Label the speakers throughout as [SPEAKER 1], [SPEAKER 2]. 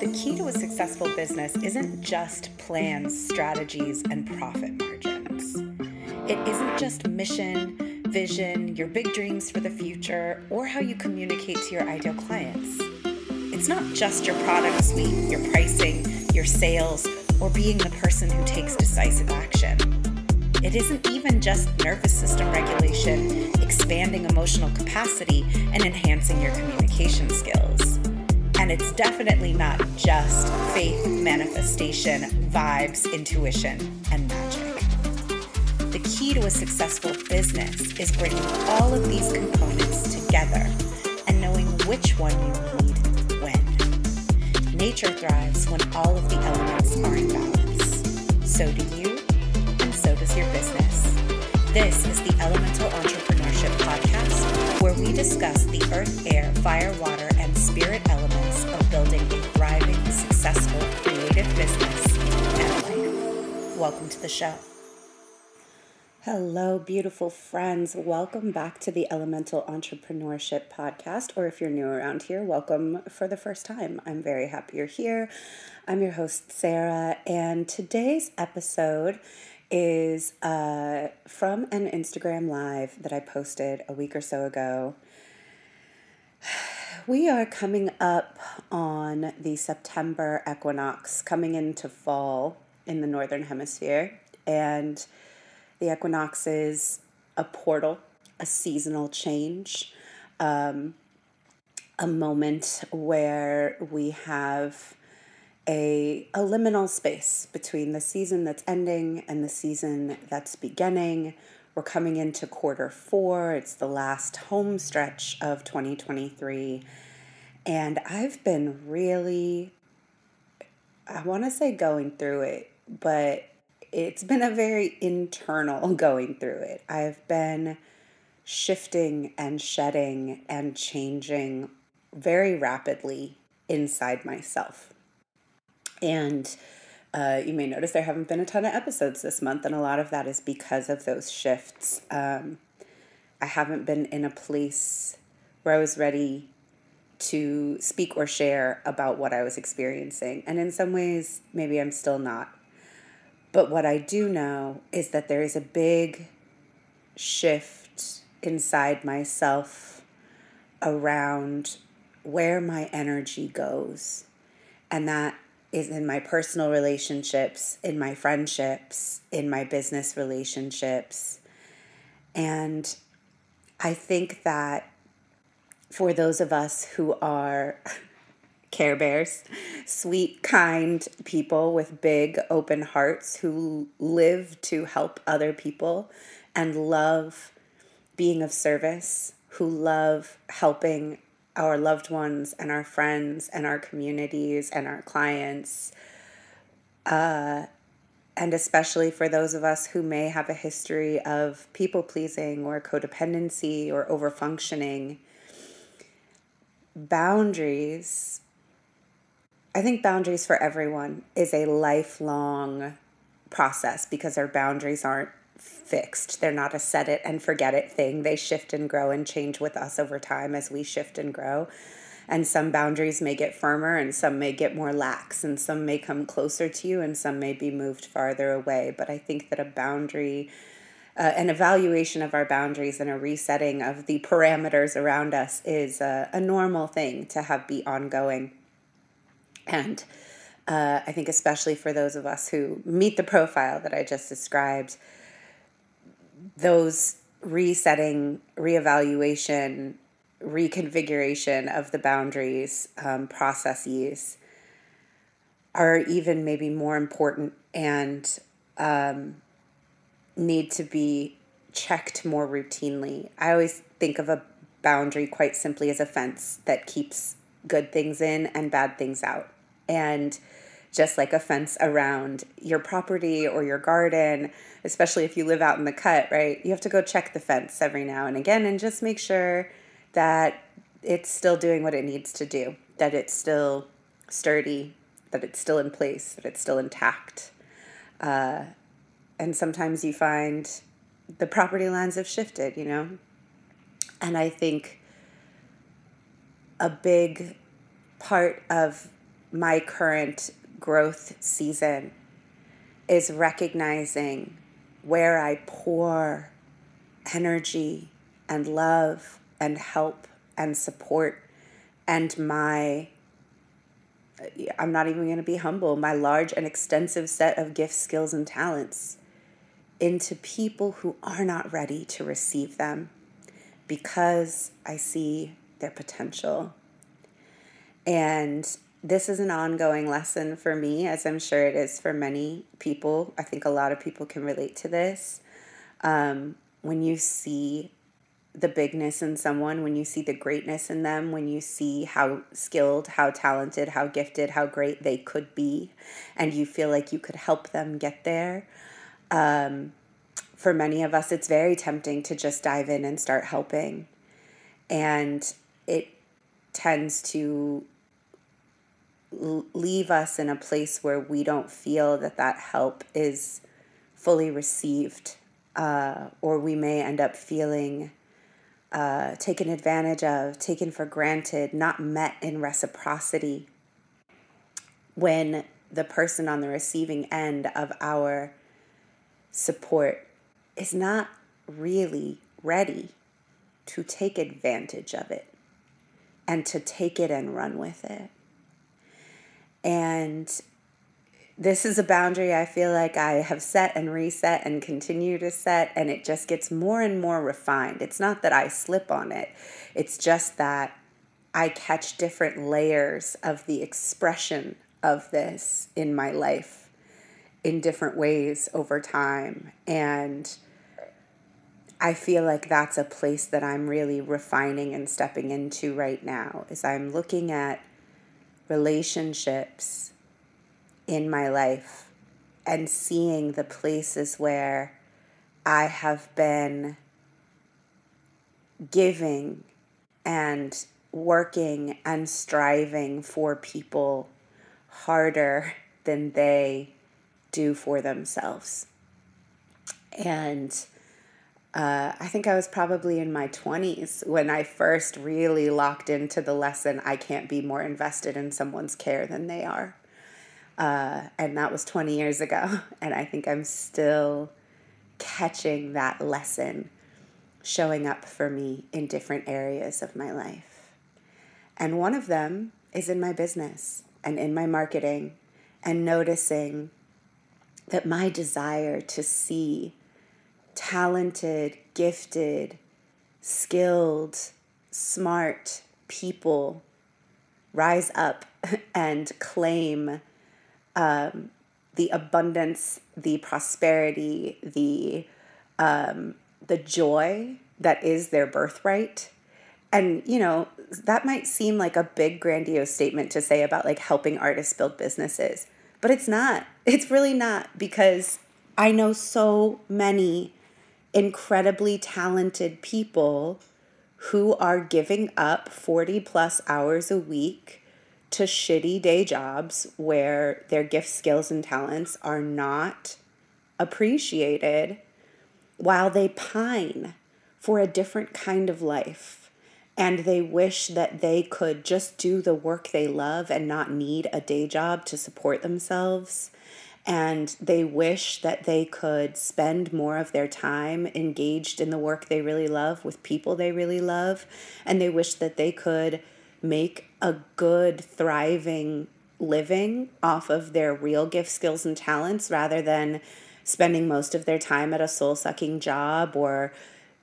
[SPEAKER 1] The key to a successful business isn't just plans, strategies, and profit margins. It isn't just mission, vision, your big dreams for the future, or how you communicate to your ideal clients. It's not just your product suite, your pricing, your sales, or being the person who takes decisive action. It isn't even just nervous system regulation, expanding emotional capacity, and enhancing your communication skills. And it's definitely not just faith, manifestation, vibes, intuition, and magic. The key to a successful business is bringing all of these components together and knowing which one you need when. Nature thrives when all of the elements are in balance. So do you, and so does your business. This is the Elemental Entrepreneurship Podcast, where we discuss the earth, air, fire, water, spirit elements of building a thriving, successful, creative business and life. Welcome to the show. Hello, beautiful friends. Welcome back to the Elemental Entrepreneurship Podcast. Or if you're new around here, welcome for the first time. I'm very happy you're here. I'm your host, Sarah, and today's episode is uh, from an Instagram live that I posted a week or so ago. We are coming up on the September equinox, coming into fall in the Northern Hemisphere. And the equinox is a portal, a seasonal change, um, a moment where we have a, a liminal space between the season that's ending and the season that's beginning. We're coming into quarter four. It's the last home stretch of 2023. And I've been really, I want to say going through it, but it's been a very internal going through it. I've been shifting and shedding and changing very rapidly inside myself. And uh, you may notice there haven't been a ton of episodes this month, and a lot of that is because of those shifts. Um, I haven't been in a place where I was ready to speak or share about what I was experiencing. And in some ways, maybe I'm still not. But what I do know is that there is a big shift inside myself around where my energy goes. And that is in my personal relationships, in my friendships, in my business relationships. And I think that for those of us who are care bears, sweet, kind people with big, open hearts who live to help other people and love being of service, who love helping our loved ones and our friends and our communities and our clients. Uh, and especially for those of us who may have a history of people pleasing or codependency or overfunctioning, boundaries, I think boundaries for everyone is a lifelong process because our boundaries aren't fixed. They're not a set it and forget it thing. They shift and grow and change with us over time as we shift and grow. And some boundaries may get firmer and some may get more lax and some may come closer to you and some may be moved farther away. But I think that a boundary, uh, an evaluation of our boundaries and a resetting of the parameters around us is a, a normal thing to have be ongoing. And uh, I think, especially for those of us who meet the profile that I just described, those resetting, reevaluation, reconfiguration of the boundaries um, processes are even maybe more important and um, need to be checked more routinely. I always think of a boundary quite simply as a fence that keeps good things in and bad things out. And just like a fence around your property or your garden, especially if you live out in the cut, right? You have to go check the fence every now and again and just make sure that it's still doing what it needs to do, that it's still sturdy, that it's still in place, that it's still intact. Uh, and sometimes you find the property lines have shifted, you know? And I think a big part of my current growth season is recognizing where I pour energy and love and help and support and my I'm not even going to be humble, my large and extensive set of gifts, skills, and talents into people who are not ready to receive them because I see their potential. And this is an ongoing lesson for me, as I'm sure it is for many people. I think a lot of people can relate to this. Um, when you see the bigness in someone, when you see the greatness in them, when you see how skilled, how talented, how gifted, how great they could be, and you feel like you could help them get there. Um, for many of us, it's very tempting to just dive in and start helping. And it tends to leave us in a place where we don't feel that that help is fully received, uh, or we may end up feeling uh, taken advantage of, taken for granted, not met in reciprocity when the person on the receiving end of our support is not really ready to take advantage of it and to take it and run with it. And this is a boundary I feel like I have set and reset and continue to set, and it just gets more and more refined. It's not that I slip on it, it's just that I catch different layers of the expression of this in my life in different ways over time. And I feel like that's a place that I'm really refining and stepping into right now is I'm looking at relationships in my life and seeing the places where I have been giving and working and striving for people harder than they do for themselves. And uh, I think I was probably in my 20s when I first really locked into the lesson I can't be more invested in someone's care than they are. Uh, and that was 20 years ago. And I think I'm still catching that lesson showing up for me in different areas of my life. And one of them is in my business and in my marketing and noticing that my desire to see talented, gifted, skilled, smart people rise up and claim um, the abundance, the prosperity, the um, the joy that is their birthright. And you know that might seem like a big grandiose statement to say about like helping artists build businesses, but it's not. It's really not because I know so many incredibly talented people who are giving up 40 plus hours a week to shitty day jobs where their gifts, skills, and talents are not appreciated while they pine for a different kind of life. And they wish that they could just do the work they love and not need a day job to support themselves. And they wish that they could spend more of their time engaged in the work they really love with people they really love. And they wish that they could make a good, thriving living off of their real gift, skills, and talents rather than spending most of their time at a soul sucking job or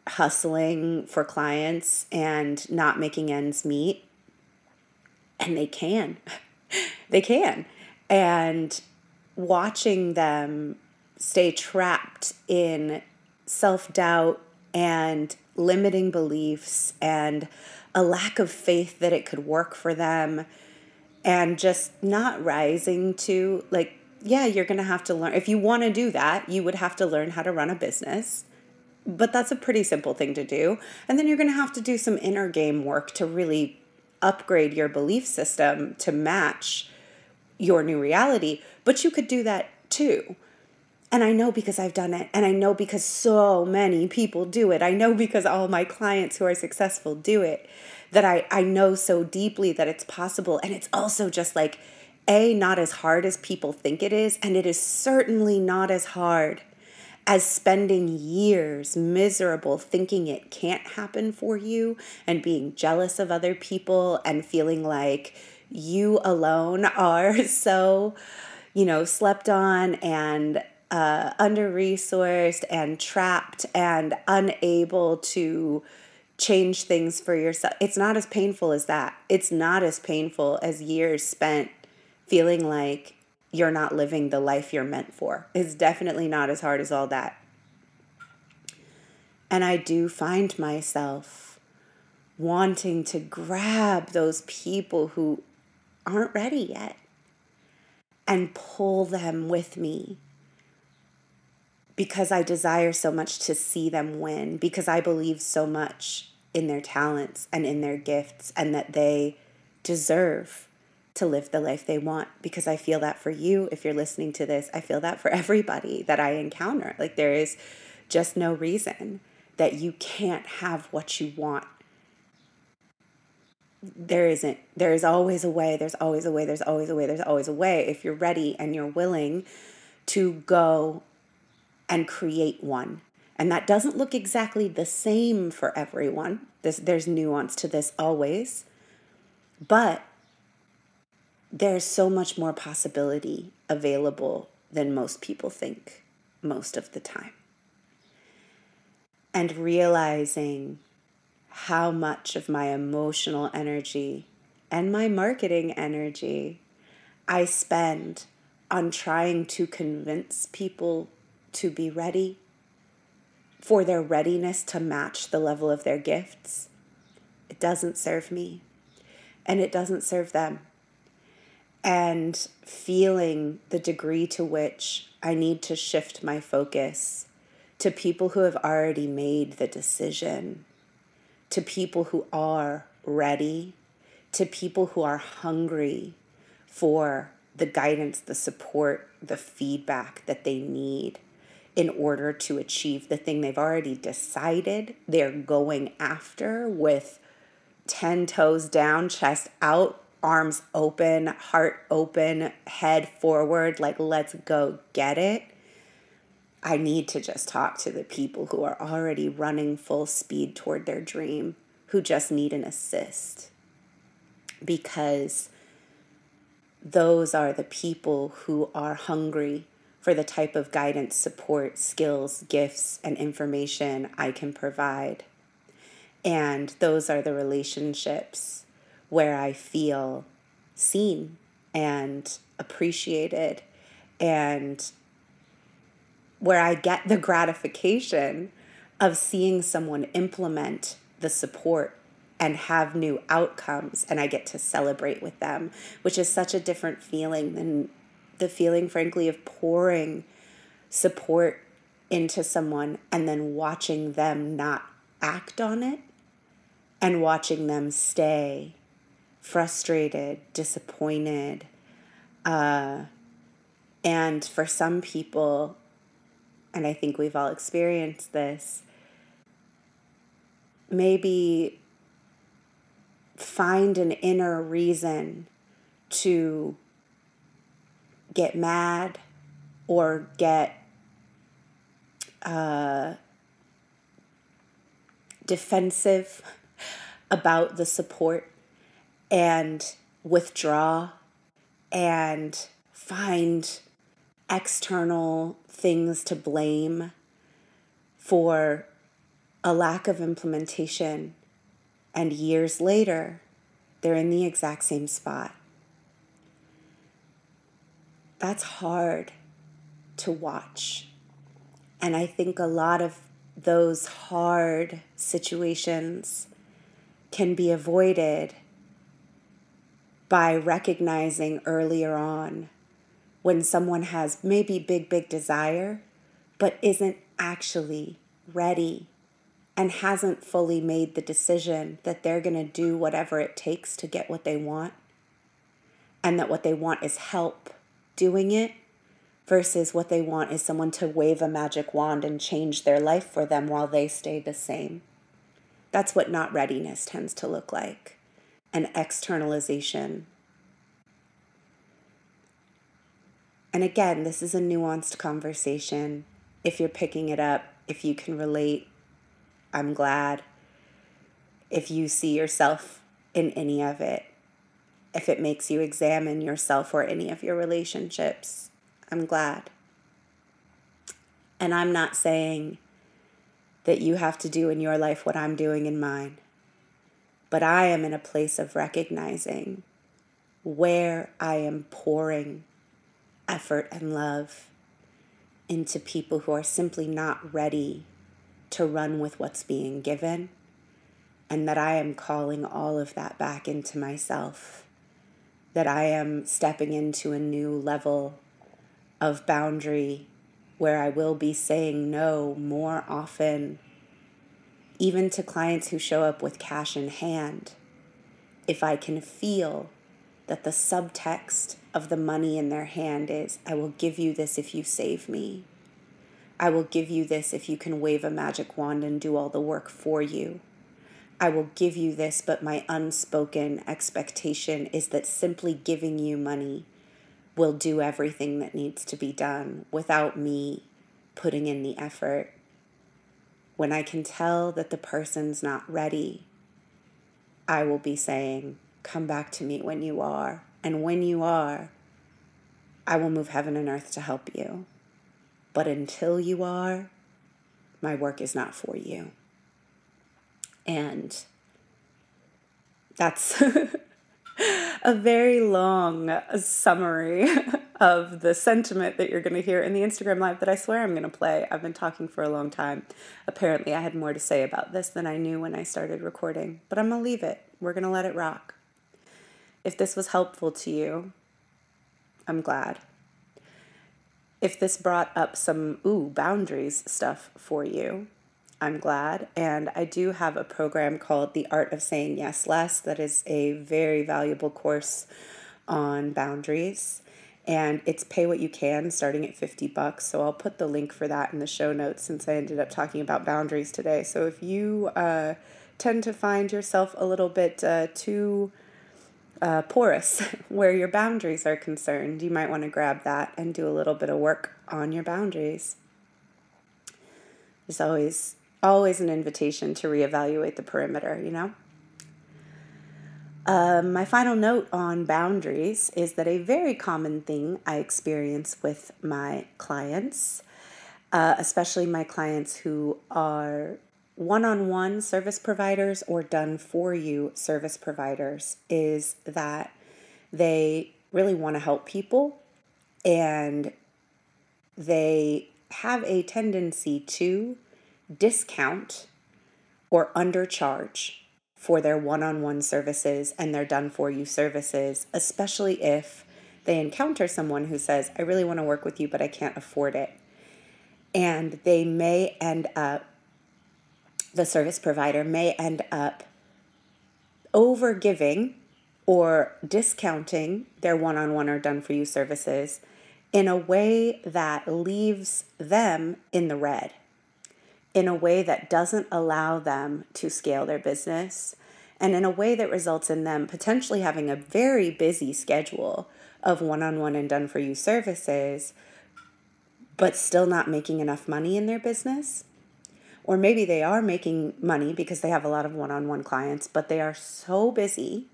[SPEAKER 1] hustling for clients and not making ends meet. And they can. they can. And watching them stay trapped in self doubt and limiting beliefs and a lack of faith that it could work for them and just not rising to like yeah you're going to have to learn if you want to do that you would have to learn how to run a business. But that's a pretty simple thing to do. And then you're going to have to do some inner game work to really upgrade your belief system to match your new reality but you could do that too and I know because I've done it. And I know because so many people do it. I know because all my clients who are successful do it. That I, I know so deeply that it's possible. And it's also just like A, not as hard as people think it is, and it is certainly not as hard as spending years miserable thinking it can't happen for you and being jealous of other people and feeling like you alone are so, you know, slept on and uh, under resourced and trapped and unable to change things for yourself. It's not as painful as that. It's not as painful as years spent feeling like you're not living the life you're meant for. It's definitely not as hard as all that. And I do find myself wanting to grab those people who aren't ready yet and pull them with me because I desire so much to see them win, because I believe so much in their talents and in their gifts, and that they deserve to live the life they want. Because I feel that for you, if you're listening to this, I feel that for everybody that I encounter. Like there is just no reason that you can't have what you want. There isn't. There is always a way. There's always a way. There's always a way. There's always a way. If you're ready and you're willing to go and create one. And that doesn't look exactly the same for everyone. There's, there's nuance to this always. But there's so much more possibility available than most people think most of the time. And realizing how much of my emotional energy and my marketing energy I spend on trying to convince people to be ready, for their readiness to match the level of their gifts, it doesn't serve me and it doesn't serve them. And feeling the degree to which I need to shift my focus to people who have already made the decision, to people who are ready, to people who are hungry for the guidance, the support, the feedback that they need in order to achieve the thing they've already decided they're going after with 10 toes down, chest out, arms open, heart open, head forward, like, let's go get it. I need to just talk to the people who are already running full speed toward their dream, who just need an assist. Because those are the people who are hungry for the type of guidance, support, skills, gifts, and information I can provide. And those are the relationships where I feel seen and appreciated and where I get the gratification of seeing someone implement the support and have new outcomes and I get to celebrate with them, which is such a different feeling than the feeling, frankly, of pouring support into someone and then watching them not act on it and watching them stay frustrated, disappointed. Uh, and for some people, and I think we've all experienced this, maybe find an inner reason to get mad or get uh, defensive about the support and withdraw and find external things to blame for a lack of implementation. And years later, they're in the exact same spot that's hard to watch. And I think a lot of those hard situations can be avoided by recognizing earlier on when someone has maybe big, big desire, but isn't actually ready and hasn't fully made the decision that they're going to do whatever it takes to get what they want, and that what they want is help doing it versus what they want is someone to wave a magic wand and change their life for them while they stay the same. That's what not readiness tends to look like an externalization. And again, this is a nuanced conversation. If you're picking it up, if you can relate, I'm glad. If you see yourself in any of it, if it makes you examine yourself or any of your relationships, I'm glad. And I'm not saying that you have to do in your life what I'm doing in mine, but I am in a place of recognizing where I am pouring effort and love into people who are simply not ready to run with what's being given, and that I am calling all of that back into myself, that I am stepping into a new level of boundary where I will be saying no more often, even to clients who show up with cash in hand, if I can feel that the subtext of the money in their hand is I will give you this if you save me. I will give you this if you can wave a magic wand and do all the work for you. I will give you this, but my unspoken expectation is that simply giving you money will do everything that needs to be done without me putting in the effort. When I can tell that the person's not ready, I will be saying, Come back to me when you are. And when you are, I will move heaven and earth to help you. But until you are, my work is not for you. And that's a very long summary of the sentiment that you're going to hear in the Instagram live that I swear I'm going to play. I've been talking for a long time. Apparently, I had more to say about this than I knew when I started recording, but I'm going to leave it. We're going to let it rock. If this was helpful to you, I'm glad. If this brought up some, ooh, boundaries stuff for you, I'm glad. And I do have a program called The Art of Saying Yes Less that is a very valuable course on boundaries. And it's pay what you can starting at 50 bucks. So I'll put the link for that in the show notes since I ended up talking about boundaries today. So if you uh, tend to find yourself a little bit uh, too uh, porous where your boundaries are concerned, you might want to grab that and do a little bit of work on your boundaries. There's always always an invitation to reevaluate the perimeter, you know? Um, my final note on boundaries is that a very common thing I experience with my clients, uh, especially my clients who are one on one service providers or done for you service providers is that they really want to help people and they have a tendency to discount or undercharge for their one on one services and their done for you services, especially if they encounter someone who says, I really want to work with you, but I can't afford it. And they may end up the service provider may end up over giving or discounting their one on one or done for you services in a way that leaves them in the red, in a way that doesn't allow them to scale their business, and in a way that results in them potentially having a very busy schedule of one on one and done for you services, but still not making enough money in their business or maybe they are making money because they have a lot of one on one clients, but they are so busy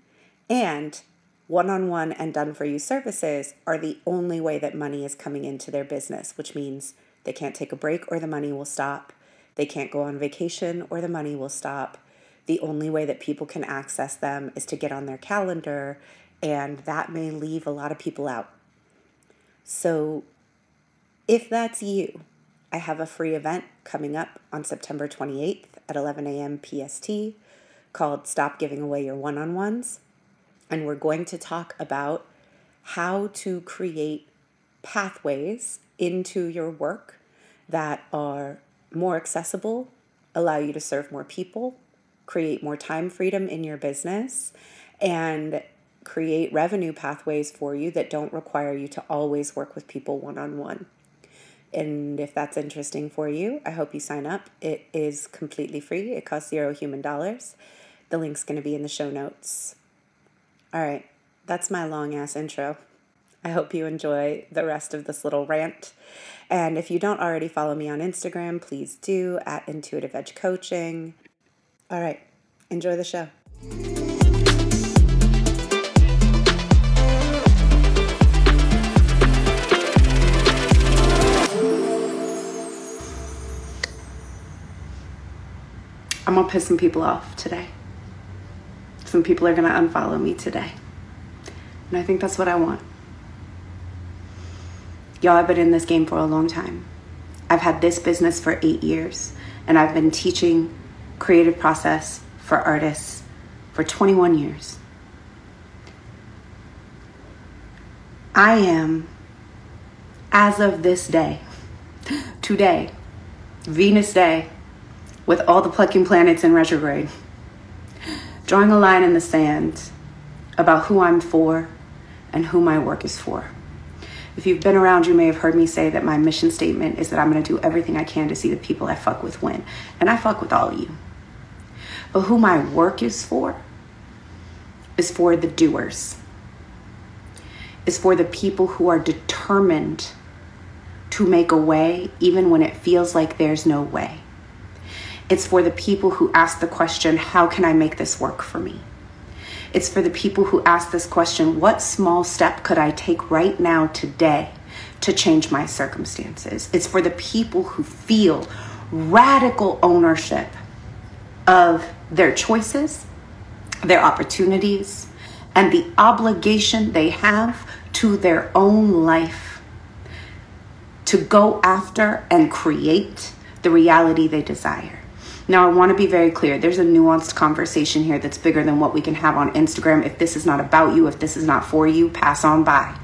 [SPEAKER 1] and one on one and done for you services are the only way that money is coming into their business, which means they can't take a break or the money will stop. They can't go on vacation or the money will stop. The only way that people can access them is to get on their calendar, and that may leave a lot of people out. So, if that's you, I have a free event coming up on September 28th at 11 a.m. PST called Stop Giving Away Your One on Ones. And we're going to talk about how to create pathways into your work that are more accessible, allow you to serve more people, create more time freedom in your business, and create revenue pathways for you that don't require you to always work with people one on one. And if that's interesting for you, I hope you sign up. It is completely free, it costs zero human dollars. The link's going to be in the show notes. All right, that's my long ass intro. I hope you enjoy the rest of this little rant. And if you don't already follow me on Instagram, please do at Intuitive Edge Coaching. All right, enjoy the show. I'm gonna piss some people off today. Some people are gonna unfollow me today. And I think that's what I want. Y'all, I've been in this game for a long time. I've had this business for eight years, and I've been teaching creative process for artists for 21 years. I am, as of this day, today, Venus Day, with all the plucking planets in retrograde, drawing a line in the sand about who I'm for and who my work is for. If you've been around, you may have heard me say that my mission statement is that I'm going to do everything I can to see the people I fuck with win. And I fuck with all of you. But who my work is for is for the doers, is for the people who are determined to make a way even when it feels like there's no way. It's for the people who ask the question, How can I make this work for me? It's for the people who ask this question what small step could I take right now today to change my circumstances? It's for the people who feel radical ownership of their choices, their opportunities, and the obligation they have to their own life to go after and create the reality they desire. Now, I want to be very clear. There's a nuanced conversation here that's bigger than what we can have on Instagram. If this is not about you, if this is not for you, pass on by.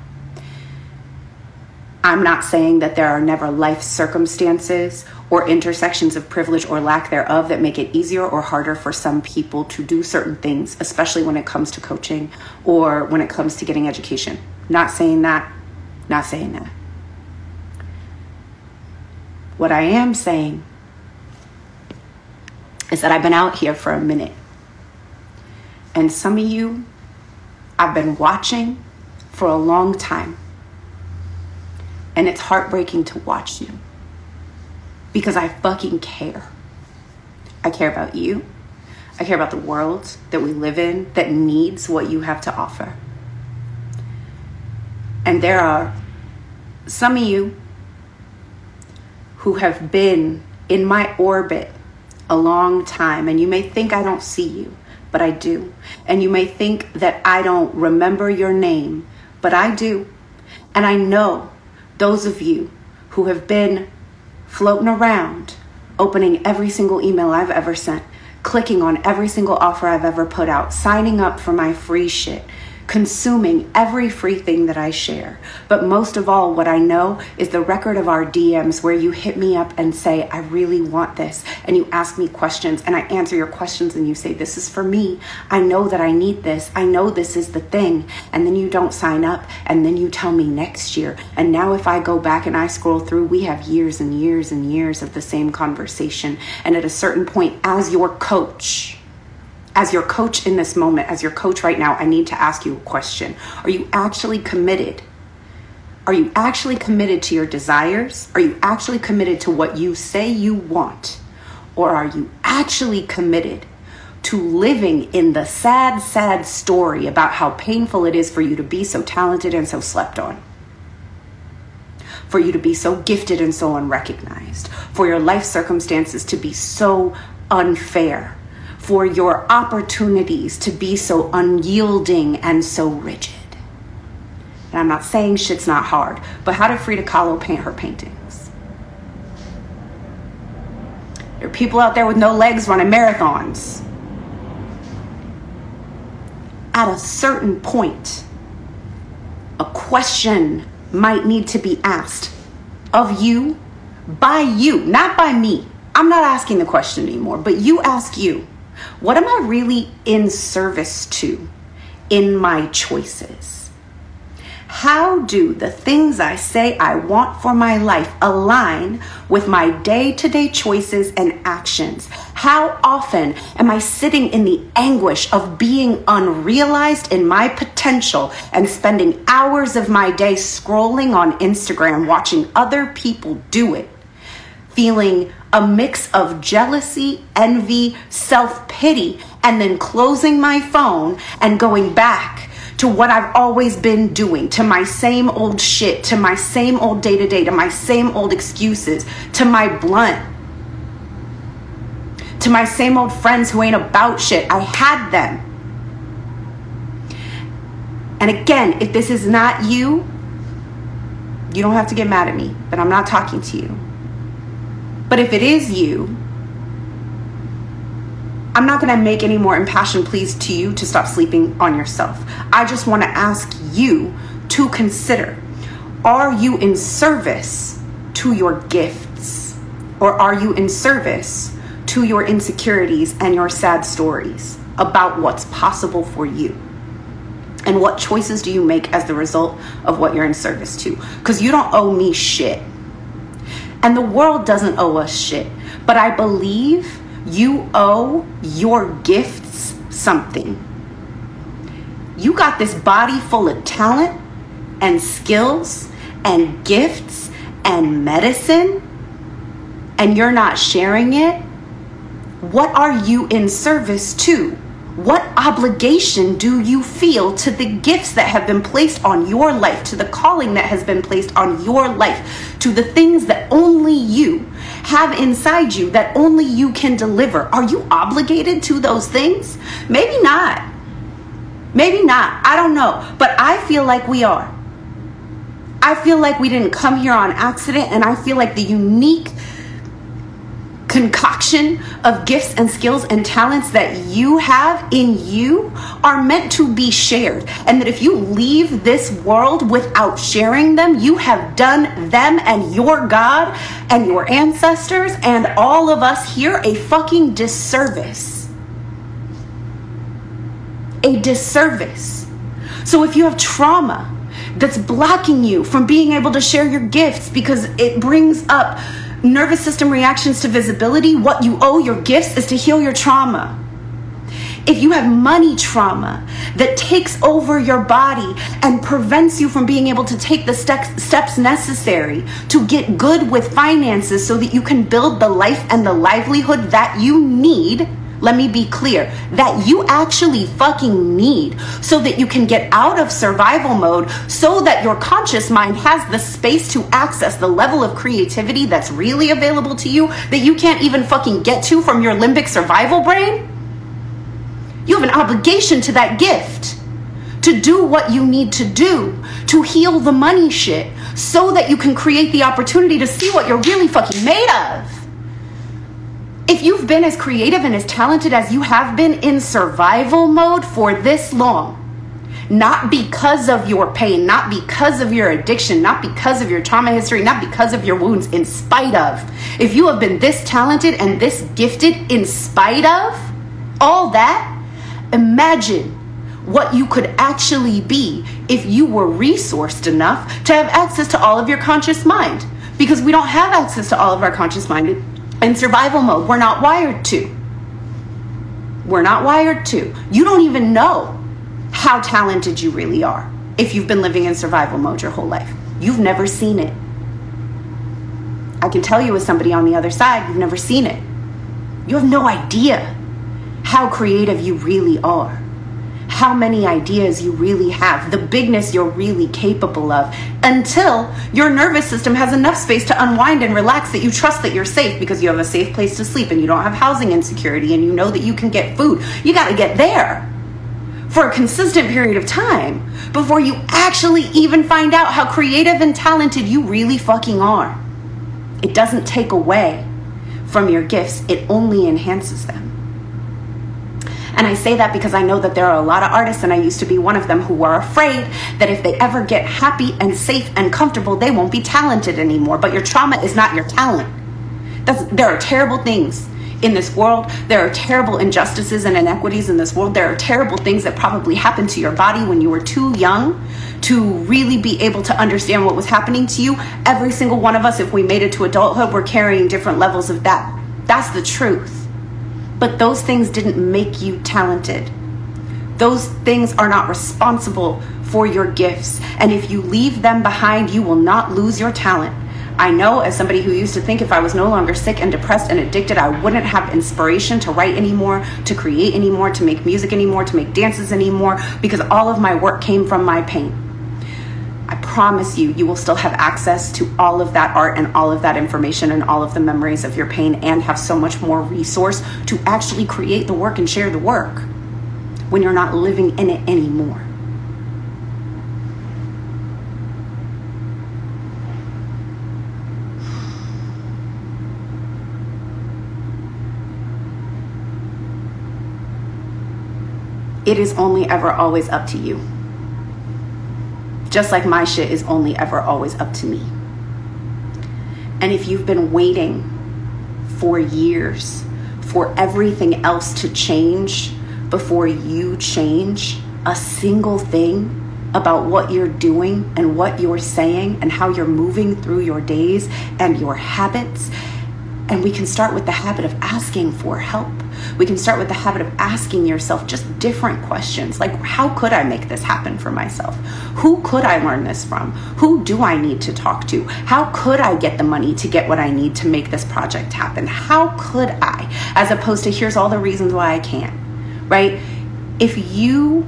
[SPEAKER 1] I'm not saying that there are never life circumstances or intersections of privilege or lack thereof that make it easier or harder for some people to do certain things, especially when it comes to coaching or when it comes to getting education. Not saying that, not saying that. What I am saying is that I've been out here for a minute. And some of you, I've been watching for a long time. And it's heartbreaking to watch you because I fucking care. I care about you. I care about the world that we live in that needs what you have to offer. And there are some of you who have been in my orbit a long time, and you may think I don't see you, but I do. And you may think that I don't remember your name, but I do. And I know those of you who have been floating around, opening every single email I've ever sent, clicking on every single offer I've ever put out, signing up for my free shit, consuming every free thing that I share. But most of all, what I know is the record of our DMs where you hit me up and say, I really want this. And you ask me questions and I answer your questions and you say, This is for me. I know that I need this. I know this is the thing. And then you don't sign up and then you tell me next year. And now if I go back and I scroll through, we have years and years and years of the same conversation. And at a certain point, as your coach, as your coach in this moment, as your coach right now, I need to ask you a question. Are you actually committed? Are you actually committed to your desires? Are you actually committed to what you say you want? Or are you actually committed to living in the sad, sad story about how painful it is for you to be so talented and so slept on? For you to be so gifted and so unrecognized? For your life circumstances to be so unfair? For your opportunities to be so unyielding and so rigid. And I'm not saying shit's not hard, but how did Frida Kahlo paint her paintings? There are people out there with no legs running marathons. At a certain point, a question might need to be asked of you by you, not by me. I'm not asking the question anymore, but you ask you. What am I really in service to in my choices? How do the things I say I want for my life align with my day to day choices and actions? How often am I sitting in the anguish of being unrealized in my potential and spending hours of my day scrolling on Instagram watching other people do it? Feeling a mix of jealousy, envy, self pity, and then closing my phone and going back to what I've always been doing, to my same old shit, to my same old day to day, to my same old excuses, to my blunt, to my same old friends who ain't about shit. I had them. And again, if this is not you, you don't have to get mad at me, but I'm not talking to you. But if it is you, I'm not going to make any more impassioned pleas to you to stop sleeping on yourself. I just want to ask you to consider are you in service to your gifts or are you in service to your insecurities and your sad stories about what's possible for you? And what choices do you make as the result of what you're in service to? Because you don't owe me shit. And the world doesn't owe us shit. But I believe you owe your gifts something. You got this body full of talent and skills and gifts and medicine, and you're not sharing it. What are you in service to? What obligation do you feel to the gifts that have been placed on your life, to the calling that has been placed on your life, to the things that only you have inside you that only you can deliver? Are you obligated to those things? Maybe not. Maybe not. I don't know. But I feel like we are. I feel like we didn't come here on accident, and I feel like the unique concoction of gifts and skills and talents that you have in you are meant to be shared. And that if you leave this world without sharing them, you have done them and your God and your ancestors and all of us here a fucking disservice. A disservice. So if you have trauma that's blocking you from being able to share your gifts because it brings up nervous system reactions to visibility, what you owe your gifts is to heal your trauma. If you have money trauma that takes over your body and prevents you from being able to take the steps necessary to get good with finances so that you can build the life and the livelihood that you need, let me be clear that you actually fucking need so that you can get out of survival mode so that your conscious mind has the space to access the level of creativity that's really available to you that you can't even fucking get to from your limbic survival brain. You have an obligation to that gift to do what you need to do to heal the money shit so that you can create the opportunity to see what you're really fucking made of if you've been as creative and as talented as you have been in survival mode for this long, not because of your pain, not because of your addiction, not because of your trauma history, not because of your wounds, in spite of, if you have been this talented and this gifted in spite of all that, imagine what you could actually be if you were resourced enough to have access to all of your conscious mind. Because we don't have access to all of our conscious mind in survival mode. We're not wired to. We're not wired to. You don't even know how talented you really are if you've been living in survival mode your whole life. You've never seen it. I can tell you as somebody on the other side, you've never seen it. You have no idea how creative you really are how many ideas you really have, the bigness you're really capable of, until your nervous system has enough space to unwind and relax that you trust that you're safe because you have a safe place to sleep and you don't have housing insecurity and you know that you can get food. You got to get there for a consistent period of time before you actually even find out how creative and talented you really fucking are. It doesn't take away from your gifts, it only enhances them. And I say that because I know that there are a lot of artists, and I used to be one of them, who are afraid that if they ever get happy and safe and comfortable, they won't be talented anymore. But your trauma is not your talent. That's, there are terrible things in this world. There are terrible injustices and inequities in this world. There are terrible things that probably happened to your body when you were too young to really be able to understand what was happening to you. Every single one of us, if we made it to adulthood, we're carrying different levels of that. That's the truth. But those things didn't make you talented. Those things are not responsible for your gifts. And if you leave them behind, you will not lose your talent. I know as somebody who used to think if I was no longer sick and depressed and addicted, I wouldn't have inspiration to write anymore, to create anymore, to make music anymore, to make dances anymore, because all of my work came from my pain. Promise you, you will still have access to all of that art and all of that information and all of the memories of your pain and have so much more resource to actually create the work and share the work when you're not living in it anymore. it is only ever always up to you. Just like my shit is only ever always up to me. And if you've been waiting for years for everything else to change before you change a single thing about what you're doing and what you're saying and how you're moving through your days and your habits, and we can start with the habit of asking for help we can start with the habit of asking yourself just different questions like, how could I make this happen for myself? Who could I learn this from? Who do I need to talk to? How could I get the money to get what I need to make this project happen? How could I? As opposed to, here's all the reasons why I can't, right? If you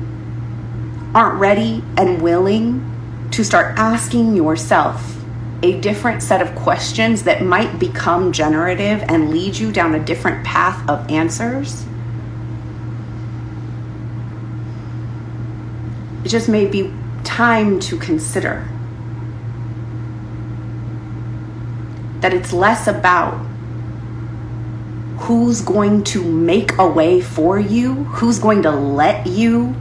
[SPEAKER 1] aren't ready and willing to start asking yourself a different set of questions that might become generative and lead you down a different path of answers. It just may be time to consider that it's less about who's going to make a way for you, who's going to let you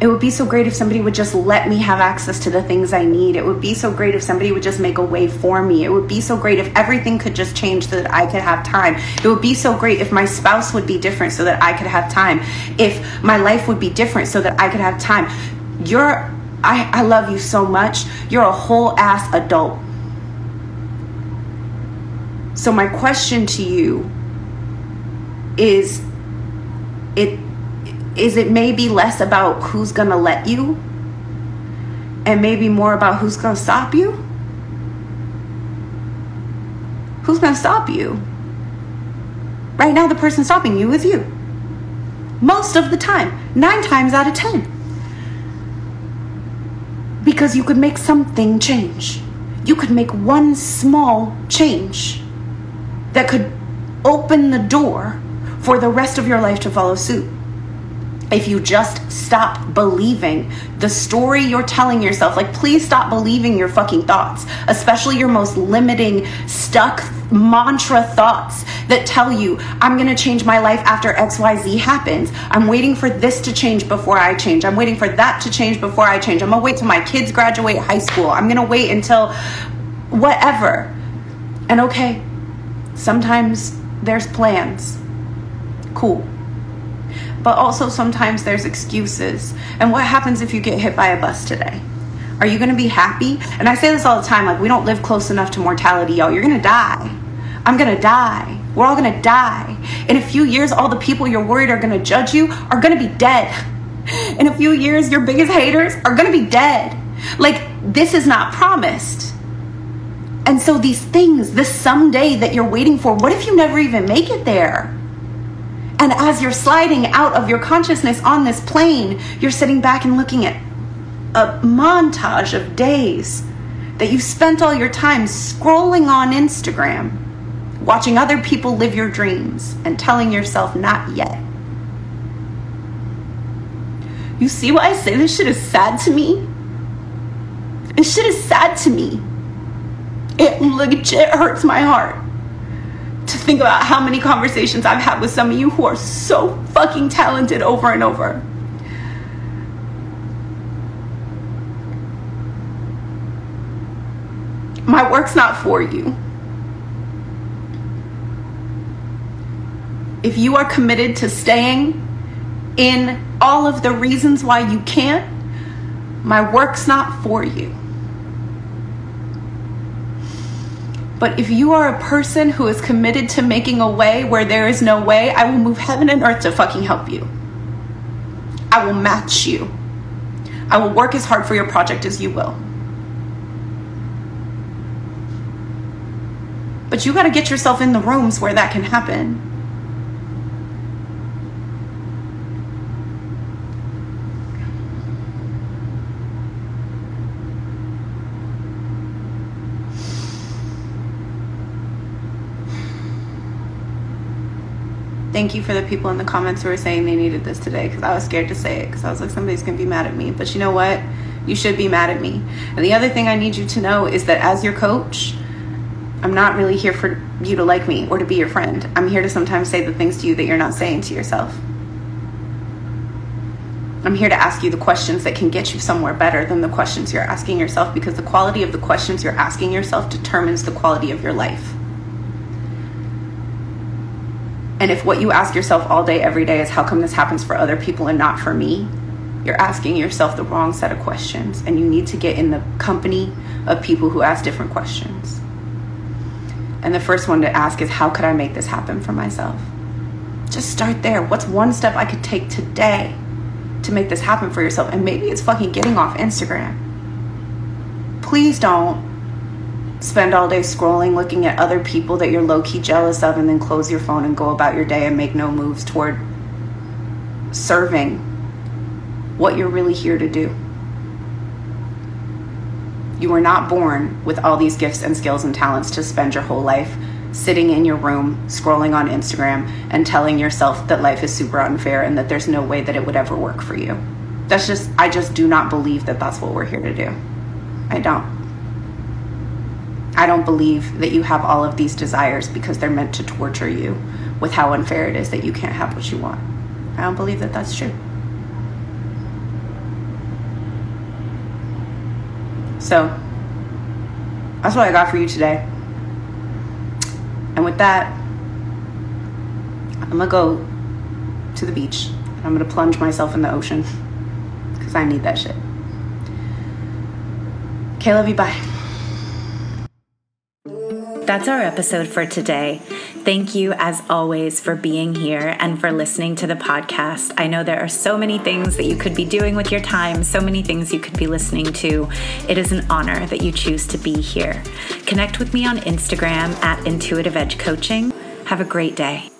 [SPEAKER 1] it would be so great if somebody would just let me have access to the things I need. It would be so great if somebody would just make a way for me. It would be so great if everything could just change so that I could have time. It would be so great if my spouse would be different so that I could have time. If my life would be different so that I could have time. You're, I, I love you so much. You're a whole ass adult. So, my question to you is it is it maybe less about who's gonna let you and maybe more about who's gonna stop you? Who's gonna stop you? Right now, the person stopping you is you. Most of the time, nine times out of ten. Because you could make something change. You could make one small change that could open the door for the rest of your life to follow suit if you just stop believing the story you're telling yourself, like, please stop believing your fucking thoughts, especially your most limiting, stuck mantra thoughts that tell you, I'm gonna change my life after XYZ happens. I'm waiting for this to change before I change. I'm waiting for that to change before I change. I'm gonna wait till my kids graduate high school. I'm gonna wait until whatever. And okay, sometimes there's plans. Cool but also sometimes there's excuses. And what happens if you get hit by a bus today? Are you gonna be happy? And I say this all the time like, we don't live close enough to mortality, y'all. You're gonna die. I'm gonna die. We're all gonna die. In a few years, all the people you're worried are gonna judge you are gonna be dead. In a few years, your biggest haters are gonna be dead. Like, this is not promised. And so, these things, this someday that you're waiting for, what if you never even make it there? And as you're sliding out of your consciousness on this plane, you're sitting back and looking at a montage of days that you spent all your time scrolling on Instagram, watching other people live your dreams and telling yourself, not yet. You see why I say this shit is sad to me? This shit is sad to me. It legit hurts my heart to think about how many conversations I've had with some of you who are so fucking talented over and over. My work's not for you.
[SPEAKER 2] if you are committed to staying in all of the reasons why you can't, my work's not for you. But if you are a person who is committed to making a way where there is no way, I will move heaven and earth to fucking help you. I will match you. I will work as hard for your project as you will. But you got to get yourself in the rooms where that can happen. Thank you for the people in the comments who were saying they needed this today because I was scared to say it because I was like, somebody's gonna be mad at me. But you know what? You should be mad at me. And the other thing I need you to know is that as your coach, I'm not really here for you to like me or to be your friend. I'm here to sometimes say the things to you that you're not saying to yourself. I'm here to ask you the questions that can get you somewhere better than the questions you're asking yourself because the quality of the questions you're asking yourself determines the quality of your life. And if what you ask yourself all day, every day is how come this happens for other people and not for me, you're asking yourself the wrong set of questions. And you need to get in the company of people who ask different questions. And the first one to ask is how could I make this happen for myself? Just start there. What's one step I could take today to make this happen for yourself? And maybe it's fucking getting off Instagram. Please don't spend all day scrolling, looking at other people that you're low key jealous of, and then close your phone and go about your day and make no moves toward serving what you're really here to do. You were not born with all these gifts and skills and talents to spend your whole life sitting in your room, scrolling on Instagram, and telling yourself that life is super unfair and that there's no way that it would ever work for you. That's just, I just do not believe that that's what we're here to do. I don't. I don't believe that you have all of these desires because they're meant to torture you with how unfair it is that you can't have what you want. I don't believe that that's true. So, that's what I got for you today. And with that, I'm gonna go to the beach. I'm gonna plunge myself in the ocean because I need that shit. Okay, love you. Bye.
[SPEAKER 1] That's our episode for today. Thank you, as always, for being here and for listening to the podcast. I know there are so many things that you could be doing with your time, so many things you could be listening to. It is an honor that you choose to be here. Connect with me on Instagram at Intuitive Edge Coaching. Have a great day.